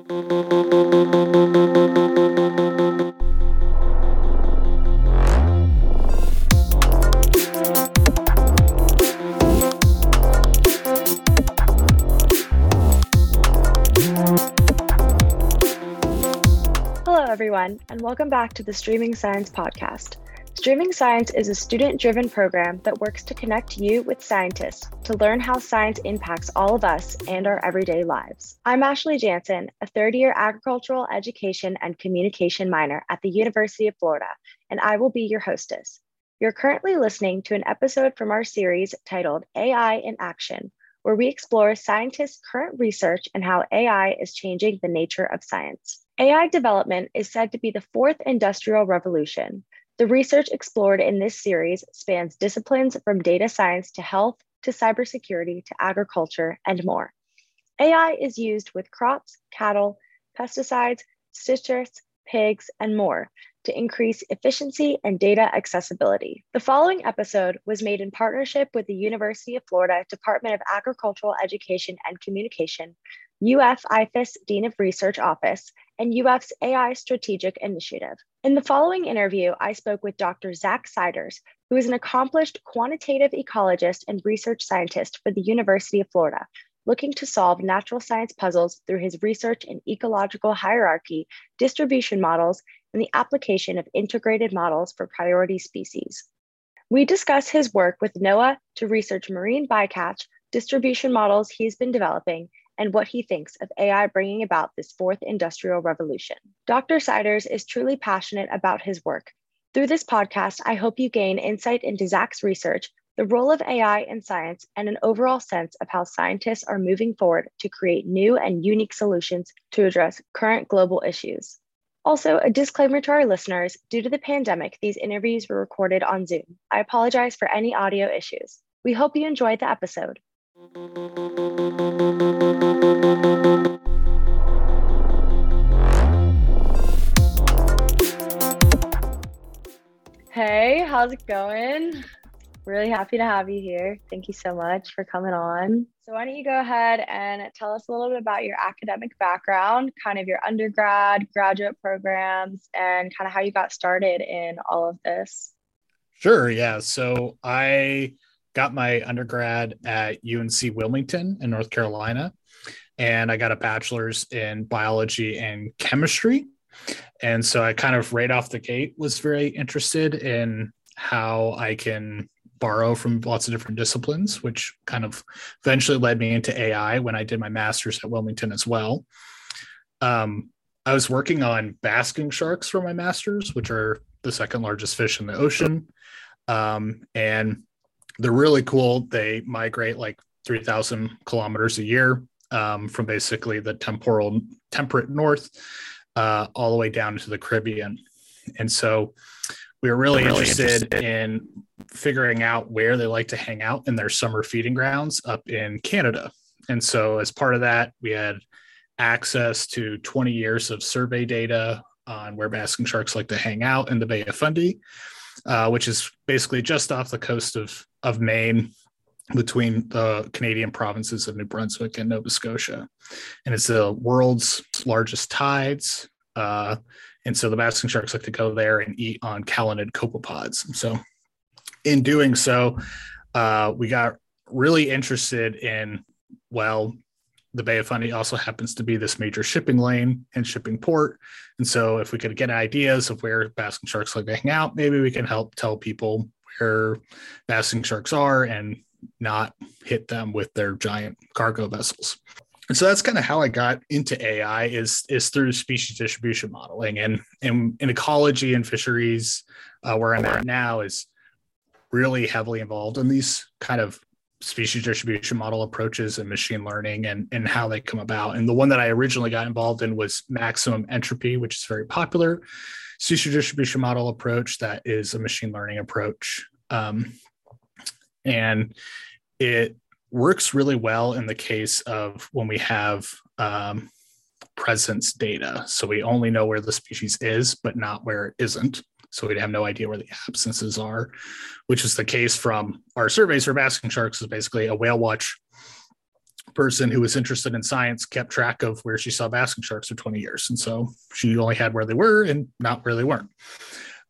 Hello, everyone, and welcome back to the Streaming Science Podcast. Streaming Science is a student driven program that works to connect you with scientists to learn how science impacts all of us and our everyday lives. I'm Ashleigh Jansen, a third year agricultural education and communication minor at the University of Florida, and I will be your hostess. You're currently listening to an episode from our series titled AI in Action, where we explore scientists' current research and how AI is changing the nature of science. AI development is said to be the fourth industrial revolution. The research explored in this series spans disciplines from data science to health to cybersecurity to agriculture and more. AI is used with crops, cattle, pesticides, citrus, pigs, and more to increase efficiency and data accessibility. The following episode was made in partnership with the University of Florida Department of Agricultural Education and Communication, UF IFAS Dean of Research Office, and UF's AI Strategic Initiative. In the following interview, I spoke with Dr. Zach Siders, who is an accomplished quantitative ecologist and research scientist for the University of Florida, looking to solve natural science puzzles through his research in ecological hierarchy, distribution models, and the application of integrated models for priority species. We discuss his work with NOAA to research marine bycatch, distribution models he's been developing, and what he thinks of AI bringing about this fourth industrial revolution. Dr. Siders is truly passionate about his work. Through this podcast, I hope you gain insight into Zach's research, the role of AI in science, and an overall sense of how scientists are moving forward to create new and unique solutions to address current global issues. Also, a disclaimer to our listeners due to the pandemic, these interviews were recorded on Zoom. I apologize for any audio issues. We hope you enjoyed the episode. Hey, how's it going? Really happy to have you here. Thank you so much for coming on. So, why don't you go ahead and tell us a little bit about your academic background, kind of your undergrad, graduate programs, and kind of how you got started in all of this? Sure. Yeah. So, I got my undergrad at UNC Wilmington in North Carolina, and I got a bachelor's in biology and chemistry. And so I kind of right off the gate was very interested in how I can borrow from lots of different disciplines, which kind of eventually led me into AI when I did my master's at Wilmington as well. Um, I was working on basking sharks for my master's, which are the second largest fish in the ocean. Um, and they're really cool. They migrate like 3,000 kilometers a year um, from basically the temporal temperate north uh, all the way down to the Caribbean. And so we were really, really interested, interested, in figuring out where they like to hang out in their summer feeding grounds up in Canada. And so, as part of that, we had access to 20 years of survey data on where basking sharks like to hang out in the Bay of Fundy, uh, which is basically just off the coast of of Maine between the Canadian provinces of New Brunswick and Nova Scotia. And it's the world's largest tides. Uh, and so the basking sharks like to go there and eat on calanid copepods. So in doing so, uh, we got really interested in, well, the Bay of Fundy also happens to be this major shipping lane and shipping port. And so if we could get ideas of where basking sharks like to hang out, maybe we can help tell people where basking sharks are and not hit them with their giant cargo vessels. And so that's kind of how I got into AI is is through species distribution modeling and and in ecology and fisheries uh, where I'm at now is really heavily involved in these kind of species distribution model approaches and machine learning and, and how they come about. And the one that I originally got involved in was maximum entropy, which is very popular species distribution model approach that is a machine learning approach. Um, and it works really well in the case of when we have um, presence data. So we only know where the species is, but not where it isn't. So we'd have no idea where the absences are, which is the case from our surveys for basking sharks is basically a whale watch person who was interested in science kept track of where she saw basking sharks for 20 years. And so she only had where they were and not where they weren't.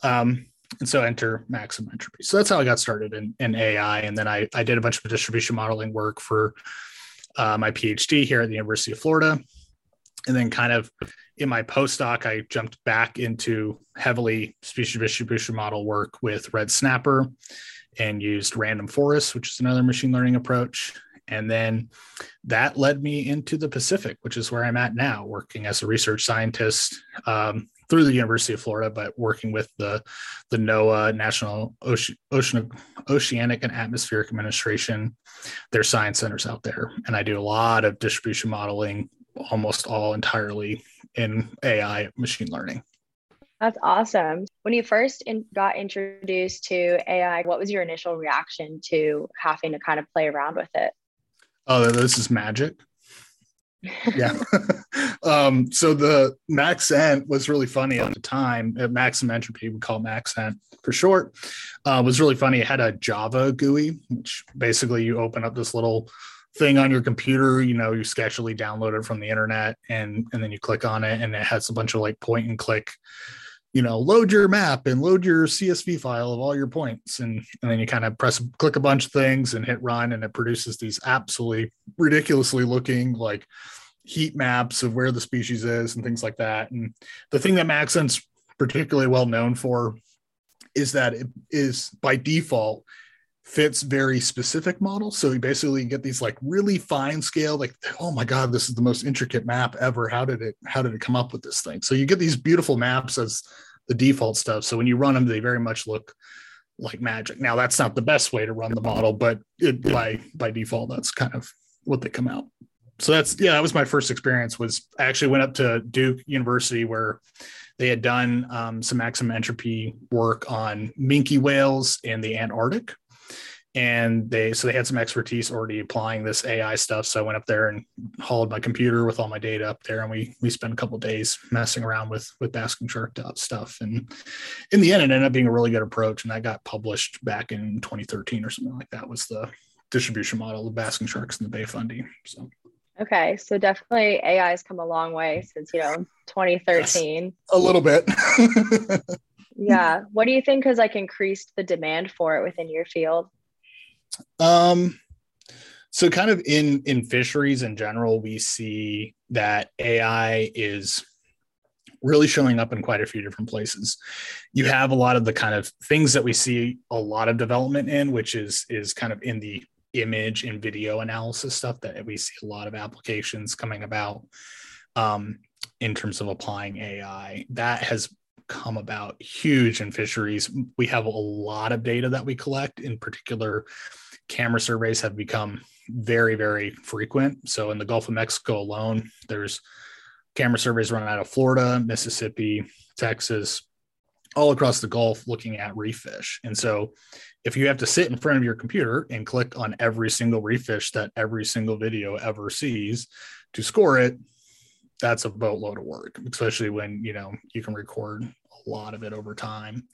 Um, and so enter maximum entropy. So that's how I got started in, in AI. And then I, I did a bunch of distribution modeling work for uh, my PhD here at the University of Florida. And then kind of in my postdoc, I jumped back into heavily species distribution model work with Red Snapper and used random forests, which is another machine learning approach. And then that led me into the Pacific, which is where I'm at now, working as a research scientist um, through the University of Florida, but working with the the NOAA National Ocean, Ocean Oceanic and Atmospheric Administration, their science centers out there, and I do a lot of distribution modeling, almost all entirely in AI machine learning. That's awesome. When you first in, got introduced to AI, what was your initial reaction to having to kind of play around with it? Oh, this is magic yeah. um, so the Maxent was really funny at the time. At Maximum Entropy, we call Maxent for short. Uh, was really funny. It had a Java GUI, which basically you open up this little thing on your computer. You know, you sketchily download it from the internet, and and then you click on it, and it has a bunch of like point and click you know, load your map and load your CSV file of all your points. And, and then you kind of press, click a bunch of things and hit run, and it produces these absolutely ridiculously looking like heat maps of where the species is and things like that. And the thing that Maxent's particularly well known for is that it is by default fits very specific models. So you basically get these like really fine scale, like, oh my God, this is the most intricate map ever. How did it, how did it come up with this thing? So you get these beautiful maps as the default stuff. So when you run them, they very much look like magic. Now that's not the best way to run the model, but it, by by default, that's kind of what they come out. So that's yeah, that was my first experience. Was I actually went up to Duke University where they had done um, some maximum entropy work on minke whales in the Antarctic, and they so they had some expertise already applying this AI stuff. So I went up there and hauled my computer with all my data up there, and we we spent a couple days messing around with with basking shark stuff. And in the end, it ended up being a really good approach, and that got published back in 2013 or something like that. Was the distribution model of basking sharks in the Bay Fundy. So. Okay, so definitely AI has come a long way since you know 2013. Yes, a little bit. yeah. What do you think has like increased the demand for it within your field? Um, so kind of in in fisheries in general, we see that AI is really showing up in quite a few different places. You have a lot of the kind of things that we see a lot of development in, which is is kind of in the image and video analysis stuff that we see a lot of applications coming about um, in terms of applying AI. That has come about huge in fisheries. We have a lot of data that we collect, in particular, camera surveys have become very, very frequent. So in the Gulf of Mexico alone, there's camera surveys run out of Florida, Mississippi, Texas, all across the Gulf looking at reef fish. And so if you have to sit in front of your computer and click on every single reef fish that every single video ever sees to score it, that's a boatload of work, especially when you know you can record lot of it over time.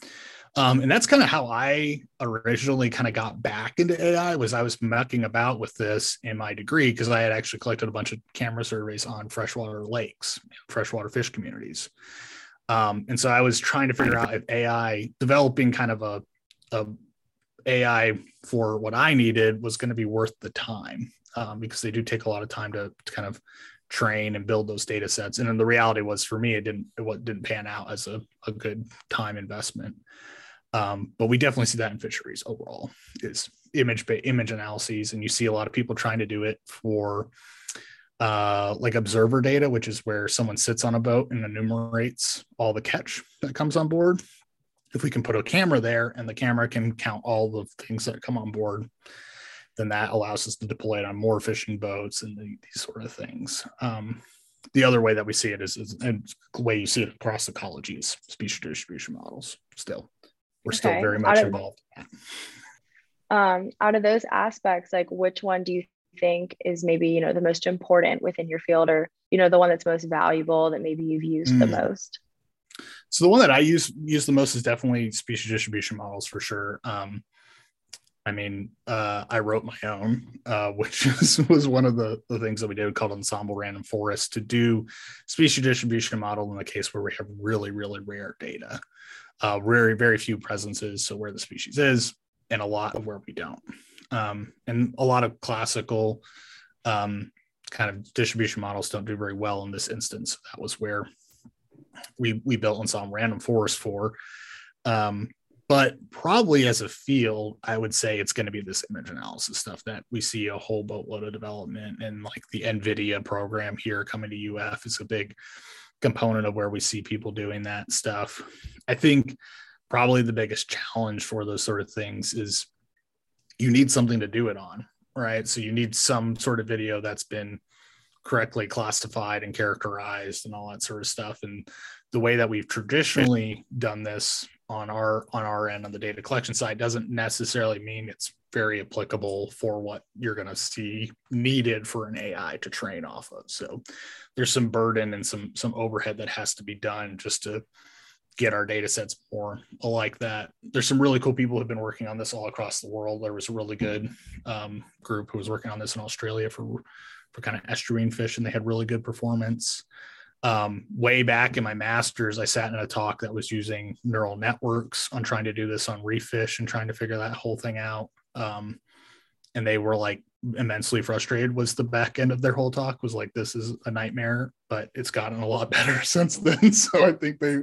Um, and that's kind of how I originally kind of got back into AI was I was mucking about with this in my degree because I had actually collected a bunch of camera surveys on freshwater lakes, freshwater fish communities. Um, and so I was trying to figure out if AI developing kind of a, a AI for what I needed was going to be worth the time um, because they do take a lot of time to, to kind of train and build those data sets. And then the reality was for me, it didn't it what didn't pan out as a, a good time investment. Um, but we definitely see that in fisheries overall is image image analyses, and you see a lot of people trying to do it for uh, like observer data, which is where someone sits on a boat and enumerates all the catch that comes on board. If we can put a camera there and the camera can count all the things that come on board, then that allows us to deploy it on more fishing boats and the, these sort of things. Um, the other way that we see it is, is and the way you see it across ecologies, species distribution models. Still, we're okay. still very much of, involved. Um, out of those aspects, like which one do you think is maybe you know the most important within your field, or you know the one that's most valuable that maybe you've used mm. the most? So the one that I use use the most is definitely species distribution models for sure. Um, I mean, uh, I wrote my own, uh, which is, was one of the, the things that we did called Ensemble Random Forest to do species distribution model in the case where we have really, really rare data, uh, very, very few presences. So where the species is, and a lot of where we don't. Um, and a lot of classical um, kind of distribution models don't do very well in this instance. That was where we we built Ensemble Random Forest for. Um, but probably as a field, I would say it's going to be this image analysis stuff that we see a whole boatload of development and like the NVIDIA program here coming to UF is a big component of where we see people doing that stuff. I think probably the biggest challenge for those sort of things is you need something to do it on, right? So you need some sort of video that's been correctly classified and characterized and all that sort of stuff. And the way that we've traditionally done this on our on our end on the data collection side doesn't necessarily mean it's very applicable for what you're going to see needed for an AI to train off of. So there's some burden and some some overhead that has to be done just to get our data sets more like that. There's some really cool people who've been working on this all across the world. There was a really good um, group who was working on this in Australia for for kind of estuarine fish, and they had really good performance um, way back in my master's, I sat in a talk that was using neural networks on trying to do this on reef fish and trying to figure that whole thing out. Um, and they were like immensely frustrated was the back end of their whole talk was like this is a nightmare but it's gotten a lot better since then. So i think they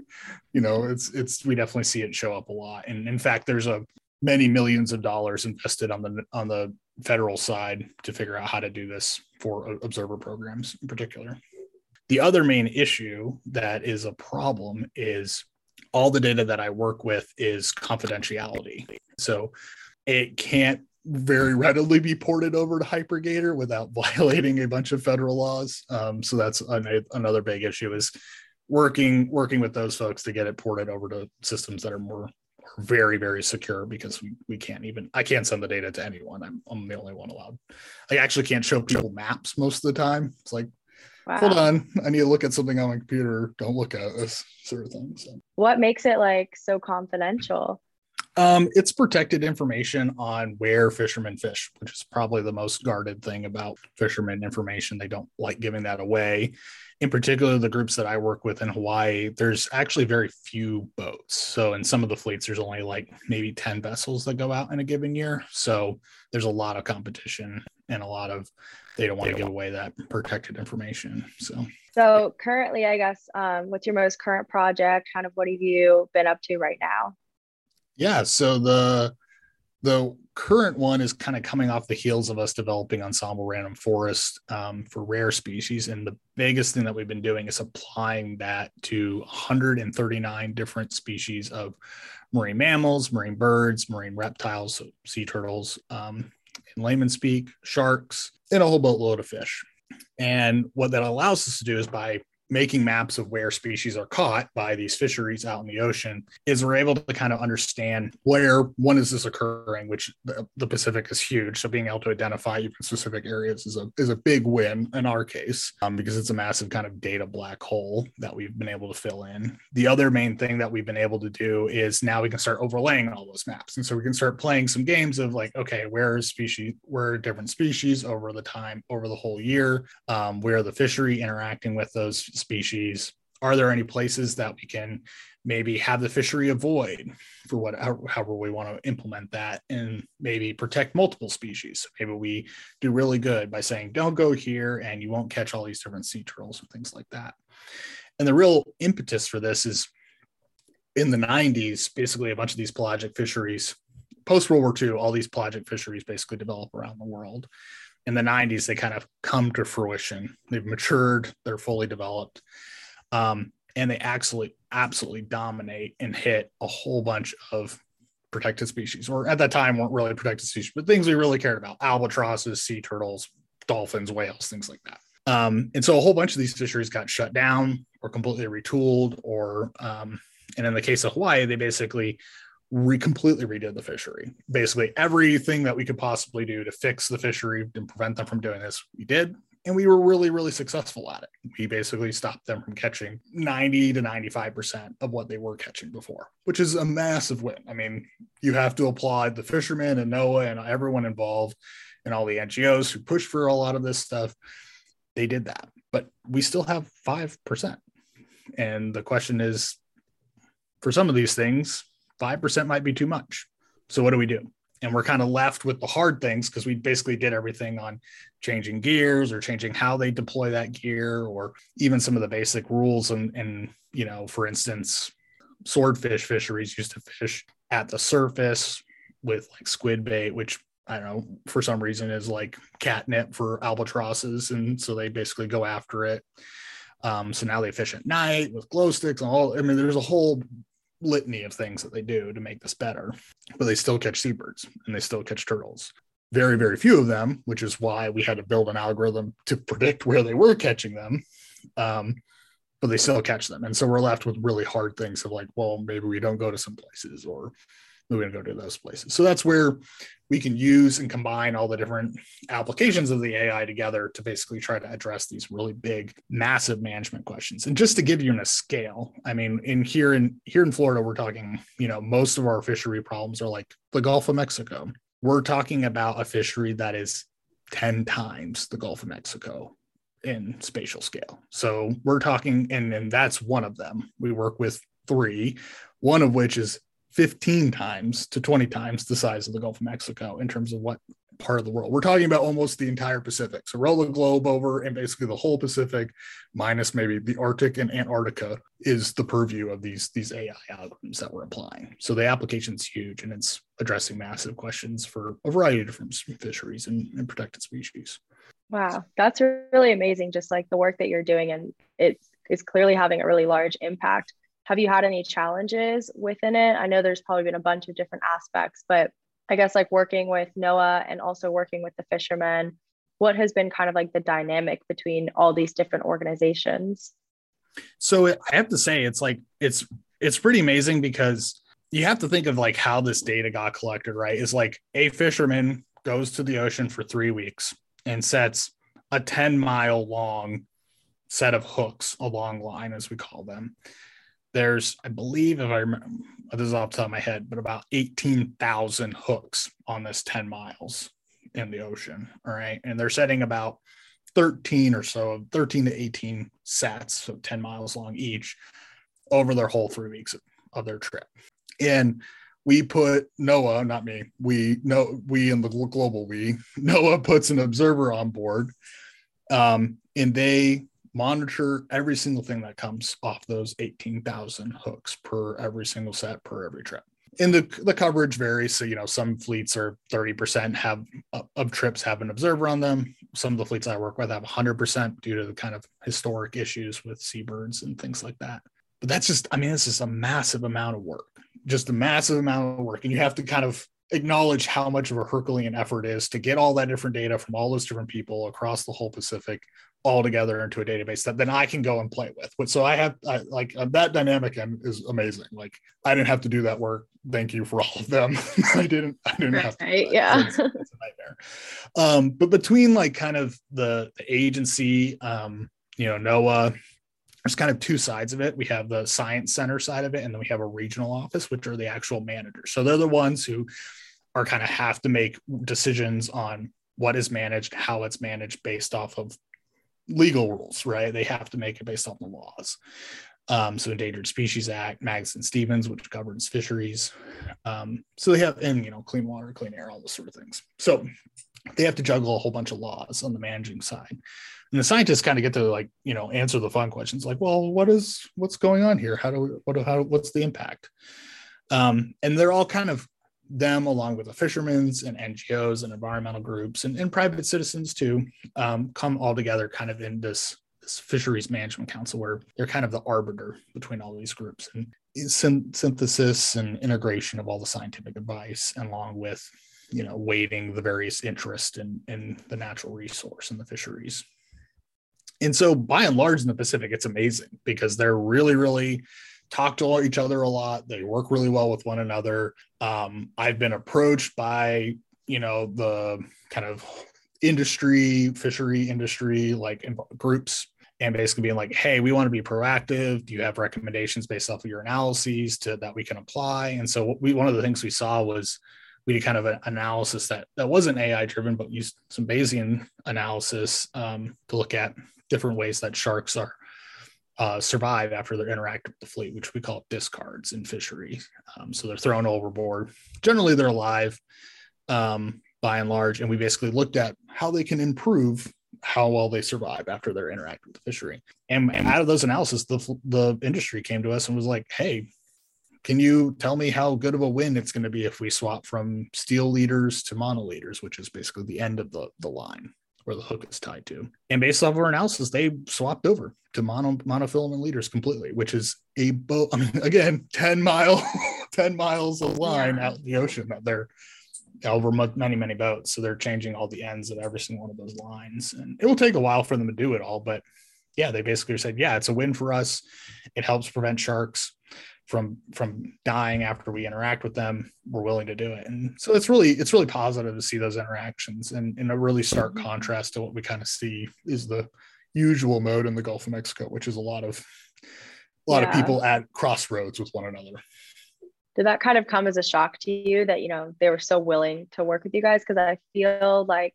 you know it's it's we definitely see it show up a lot. And in fact there's a many millions of dollars invested on the on the federal side to figure out how to do this for observer programs in particular the other main issue that is a problem is all the data that I work with is confidentiality. So it can't very readily be ported over to HiPerGator without violating a bunch of federal laws. Um, so that's an, another big issue is working working with those folks to get it ported over to systems that are more very very secure because we, we can't even i can't send the data to anyone I'm, I'm the only one allowed i actually can't show people maps most of the time it's like Wow. Hold on, I need to look at something on my computer. Don't look at this sort of thing. So. What makes it like so confidential? Um, it's protected information on where fishermen fish, which is probably the most guarded thing about fishermen information. They don't like giving that away. In particular, the groups that I work with in Hawaii, there's actually very few boats. So in some of the fleets, there's only like maybe 10 vessels that go out in a given year. So there's a lot of competition and a lot of they don't want to give away that protected information. So so currently, I guess, um, what's your most current project? Kind of what have you been up to right now? Yeah, so the the current one is kind of coming off the heels of us developing ensemble random forest um, for rare species and the biggest thing that we've been doing is applying that to 139 different species of marine mammals marine birds marine reptiles so sea turtles um, in layman speak sharks and a whole boatload of fish. And what that allows us to do is by making maps of where species are caught by these fisheries out in the ocean is we're able to kind of understand where when is this occurring which the, the pacific is huge. So being able to identify even specific areas is a is a big win in our case um, because it's a massive kind of data black hole that we've been able to fill in. The other main thing that we've been able to do is now we can start overlaying all those maps. And so we can start playing some games of like okay where is species where are different species over the time over the whole year um, where the fishery interacting with those species. Are there any places that we can maybe have the fishery avoid for what however we want to implement that and maybe protect multiple species? Maybe we do really good by saying don't go here and you won't catch all these different sea turtles and things like that. And the real impetus for this is in the 90s basically a bunch of these pelagic fisheries post world war ii all these pelagic fisheries basically develop around the world in the 90s they kind of come to fruition. They've matured they're fully developed um, and they absolutely absolutely dominate and hit a whole bunch of protected species or at that time weren't really protected species but things we really cared about albatrosses sea turtles dolphins whales things like that. Um, and so a whole bunch of these fisheries got shut down or completely retooled or um, and in the case of hawaii they basically re- completely redid the fishery. Basically, everything that we could possibly do to fix the fishery and prevent them from doing this, we did. and we were really really successful at it we basically stopped them from catching 90 to 95% of what they were catching before which is a massive win i mean you have to applaud the fishermen and noaa and everyone involved and all the ngos who pushed for a lot of this stuff they did that but we still have 5% and the question is for some of these things 5% might be too much. So what do we do? And we're kind of left with the hard things because we basically did everything on changing gears or changing how they deploy that gear or even some of the basic rules and and you know for instance swordfish fisheries used to fish at the surface with like squid bait which I don't know for some reason is like catnip for albatrosses. And so they basically go after it. Um, so now they fish at night with glow sticks and all I mean there's a whole litany of things that they do to make this better, but they still catch seabirds and they still catch turtles. Very, very few of them, which is why we had to build an algorithm to predict where they were catching them. Um, but they still catch them. And so we're left with really hard things of like, well, maybe we don't go to some places or we're going to go to those places. So that's where we can use and combine all the different applications of the AI together to basically try to address these really big, massive management questions. And just to give you a scale, I mean, in here in here in Florida, we're talking, you know, most of our fishery problems are like the Gulf of Mexico. We're talking about a fishery that is 10 times the Gulf of Mexico in spatial scale. So we're talking, and, and that's one of them. We work with three, one of which is 15 times to 20 times the size of the Gulf of Mexico in terms of what part of the world. We're talking about almost the entire Pacific. So roll the globe over and basically the whole Pacific, minus maybe the Arctic and Antarctica, is the purview of these, these AI algorithms that we're applying. So the application's huge and it's addressing massive questions for a variety of different fisheries and, and protected species. Wow, that's really amazing. Just like the work that you're doing, and it is clearly having a really large impact have you had any challenges within it? I know there's probably been a bunch of different aspects, but I guess like working with NOAA and also working with the fishermen, what has been kind of like the dynamic between all these different organizations? So I have to say it's like it's it's pretty amazing because you have to think of like how this data got collected, right? Is like a fisherman goes to the ocean for 3 weeks and sets a 10 mile long set of hooks, a long line as we call them there's, I believe, if I remember, this is off the top of my head, but about 18,000 hooks on this 10 miles in the ocean. All right. And they're setting about 13 or so, 13 to 18 sets, so 10 miles long each, over their whole three weeks of their trip. And we put NOAA, not me, we know we in the global we, NOAA puts an observer on board. Um, and they monitor every single thing that comes off those 18,000 hooks per every single set per every trip. And the, the coverage varies. So, you know, some fleets are 30% have of trips have an observer on them. Some of the fleets I work with have 100% due to the kind of historic issues with seabirds and things like that. But that's just, I mean, it's just a massive amount of work, just a massive amount of work. And you have to kind of acknowledge how much of a Herculean effort is to get all that different data from all those different people across the whole Pacific all together into a database that then I can go and play with. So I have I, like uh, that dynamic is amazing. Like I didn't have to do that work. Thank you for all of them. I didn't. I didn't right, have to. Yeah, it's, it's, a nightmare. Um, but between like kind of the, the agency, um, you know, NOAA, there's kind of two sides of it. We have the science center side of it, and then we have a regional office, which are the actual managers. So they're the ones who are kind of have to make decisions on what is managed, how it's managed based off of legal rules, right? They have to make it based on the laws. Um, so Endangered Species Act, Magnuson Stevens, which governs fisheries. Um, so they have, and you know, clean water, clean air, all those sort of things. So they have to juggle a whole bunch of laws on the managing side. And the scientists kind of get to like, you know, answer the fun questions like, well, what is what's going on here? How do we, what how what's the impact? Um, and they're all kind of them along with the fishermen's and ngos and environmental groups and, and private citizens too um, come all together kind of in this, this fisheries management council where they're kind of the arbiter between all these groups and synthesis and integration of all the scientific advice and along with you know weighting the various interest in in the natural resource and the fisheries. And so by and large in the pacific it's amazing because they're really really talk to each other a lot. They work really well with one another. Um, I've been approached by, you know, the kind of industry, fishery industry, like groups, and basically being like, "Hey, we want to be proactive. Do you have recommendations based off of your analyses to that we can apply?" And so, we one of the things we saw was we did kind of an analysis that that wasn't AI driven, but used some Bayesian analysis um, to look at different ways that sharks are uh, survive after they're interacting with the fleet, which we call discards in fishery. Um, so they're thrown overboard. Generally, they're alive um, by and large, and we basically looked at how they can improve how well they survive after they're interacting with the fishery. And, and out of those analysis, the the industry came to us and was like, "Hey, can you tell me how good of a win it's going to be if we swap from steel leaders to monoleaders, which is basically the end of the the line?" Where the hook is tied to. And based off of our analysis, they swapped over to mono monofilament leaders completely, which is a boat. I mean, again, 10 mile, 10 miles of line yeah. out in the ocean that they're over many, many boats. So they're changing all the ends of every single one of those lines. And it will take a while for them to do it all. But yeah, they basically said, yeah, it's a win for us. It helps prevent sharks from from dying after we interact with them we're willing to do it and so it's really it's really positive to see those interactions and in a really stark mm-hmm. contrast to what we kind of see is the usual mode in the gulf of mexico which is a lot of a lot yeah. of people at crossroads with one another did that kind of come as a shock to you that you know they were so willing to work with you guys because i feel like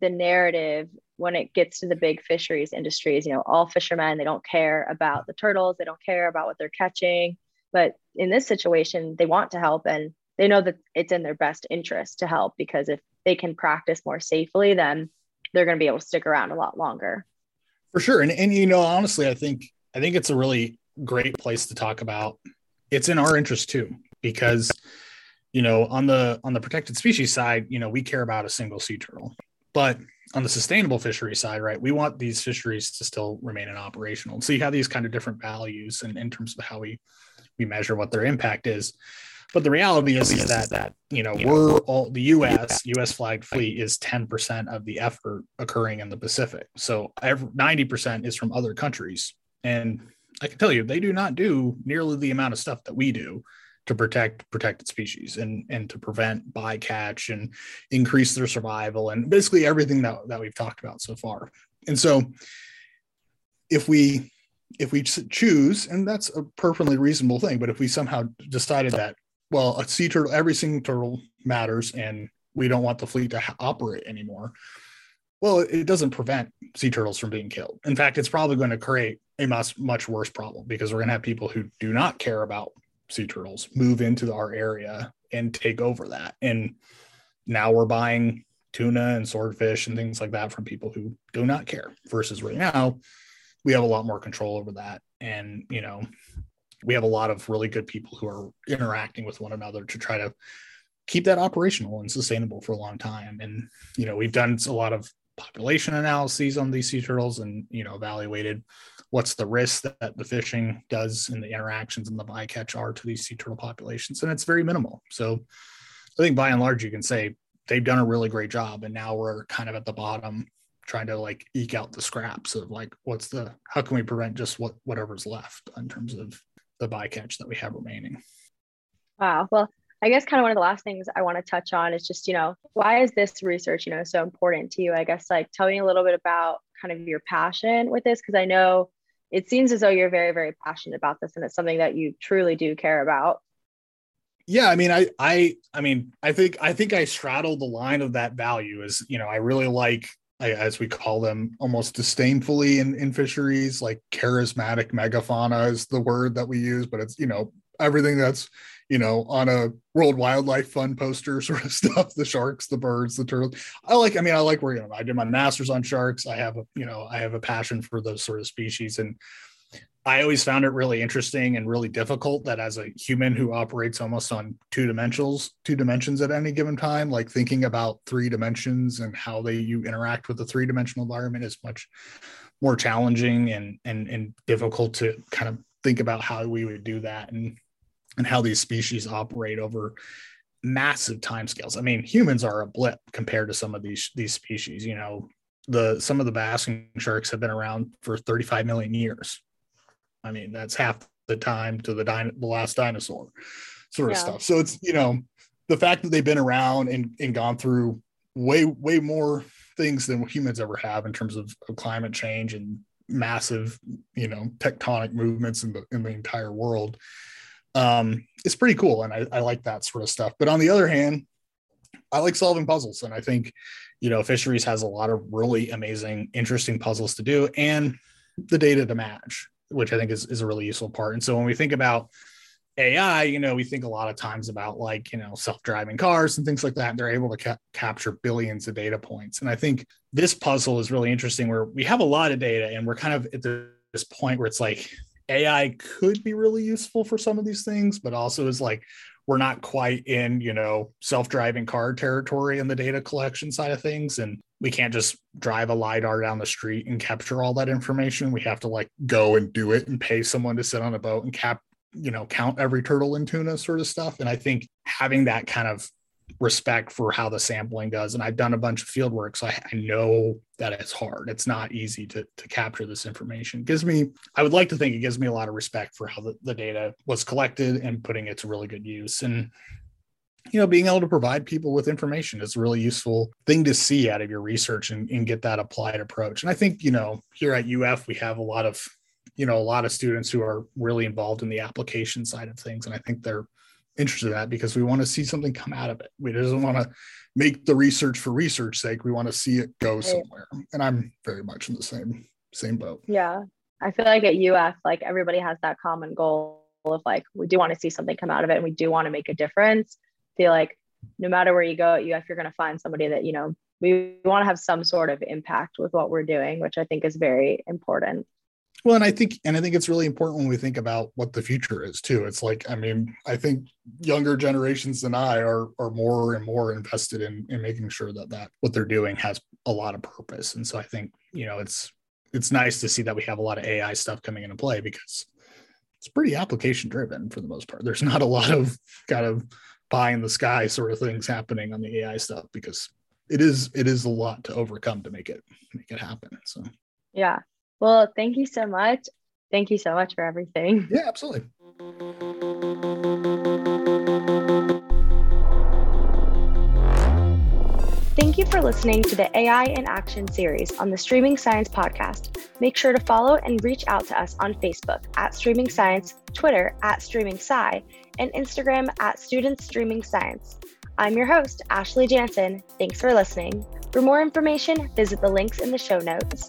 the narrative when it gets to the big fisheries industries, you know, all fishermen, they don't care about the turtles, they don't care about what they're catching. But in this situation, they want to help and they know that it's in their best interest to help because if they can practice more safely, then they're going to be able to stick around a lot longer. For sure. And, and, you know, honestly, I think, I think it's a really great place to talk about. It's in our interest too, because, you know, on the, on the protected species side, you know, we care about a single sea turtle, but on the sustainable fishery side, right, we want these fisheries to still remain in operational. so you have these kind of different values and in, in terms of how we we measure what their impact is. But the reality is, is that that you know we're all the U.S. U.S. flagged fleet is ten percent of the effort occurring in the Pacific. So ninety percent is from other countries, and I can tell you they do not do nearly the amount of stuff that we do to protect protected species and and to prevent bycatch and increase their survival and basically everything that, that we've talked about so far. And so if we if we choose and that's a perfectly reasonable thing but if we somehow decided that well a sea turtle every single turtle matters and we don't want the fleet to ha- operate anymore well it doesn't prevent sea turtles from being killed. In fact it's probably going to create a much much worse problem because we're going to have people who do not care about sea turtles move into our area and take over that. And now we're buying tuna and swordfish and things like that from people who do not care versus right now we have a lot more control over that and you know we have a lot of really good people who are interacting with one another to try to keep that operational and sustainable for a long time and you know we've done a lot of population analyses on these sea turtles and you know evaluated what's the risk that the fishing does and the interactions and the bycatch are to these sea turtle populations. And it's very minimal. So i think by and large you can say they've done a really great job. And now we're kind of at the bottom trying to like eke out the scraps of like what's the how can we prevent just what whatever's left in terms of the bycatch that we have remaining? Wow. Well i guess kind of one of the last things i want to touch on is just you know why is this research you know so important to you? I guess like tell me a little bit about kind of your passion with this because i know it seems as though you're very very passionate about this and it's something that you truly do care about. Yeah i mean i i i mean i think i think i straddle the line of that value is you know i really like as we call them almost disdainfully in, in fisheries like charismatic megafauna is the word that we use but it's you know everything that's you know, on a World Wildlife Fund poster sort of stuff. The sharks, the birds, the turtles. I like. I mean, I like where you know I did my masters on sharks. I have a you know I have a passion for those sort of species, and I always found it really interesting and really difficult that as a human who operates almost on two dimensions, two dimensions at any given time, like thinking about three dimensions and how they you interact with the three dimensional environment is much more challenging and and and difficult to kind of think about how we would do that and and how these species operate over massive timescales. I mean, humans are a blip compared to some of these these species. You know, the some of the basking sharks have been around for 35 million years. I mean, that's half the time to the, din- the last dinosaur sort of yeah. stuff. So it's, you know, the fact that they've been around and, and gone through way way more things than humans ever have in terms of, of climate change and massive you know tectonic movements in the in the entire world um it's pretty cool and I, I like that sort of stuff but on the other hand i like solving puzzles and i think you know fisheries has a lot of really amazing interesting puzzles to do and the data to match which i think is, is a really useful part and so when we think about AI, you know, we think a lot of times about like, you know, self-driving cars and things like that. And they're able to ca- capture billions of data points. And I think this puzzle is really interesting where we have a lot of data and we're kind of at this point where it's like AI could be really useful for some of these things, but also is like we're not quite in, you know, self-driving car territory in the data collection side of things. And we can't just drive a LiDAR down the street and capture all that information. We have to like go and do it and pay someone to sit on a boat and cap you know count every turtle and tuna sort of stuff and i think having that kind of respect for how the sampling does and i've done a bunch of field work so i, I know that it's hard. It's not easy to, to capture this information. It gives me i would like to think it gives me a lot of respect for how the, the data was collected and putting it to really good use. And you know being able to provide people with information is a really useful thing to see out of your research and, and get that applied approach. And i think you know here at uf we have a lot of you know a lot of students who are really involved in the application side of things and i think they're interested in that because we want to see something come out of it. We doesn't want to make the research for research sake. We want to see it go somewhere. And i'm very much in the same same boat. Yeah. I feel like at uf like everybody has that common goal of like we do want to see something come out of it and we do want to make a difference. I feel like no matter where you go at uf you're going to find somebody that you know we want to have some sort of impact with what we're doing which i think is very important well, and I think, and I think it's really important when we think about what the future is too. It's like, I mean, I think younger generations than I are are more and more invested in in making sure that that what they're doing has a lot of purpose. And so I think, you know, it's it's nice to see that we have a lot of AI stuff coming into play because it's pretty application driven for the most part. There's not a lot of kind of pie in the sky sort of things happening on the AI stuff because it is it is a lot to overcome to make it make it happen. So yeah, well, thank you so much. Thank you so much for everything. Yeah, absolutely. Thank you for listening to the AI in Action series on the Streaming Science podcast. Make sure to follow and reach out to us on Facebook at Streaming Science, Twitter at Streaming Sci, and Instagram at Students Streaming Science. I'm your host, Ashleigh Jansen. Thanks for listening. For more information, visit the links in the show notes.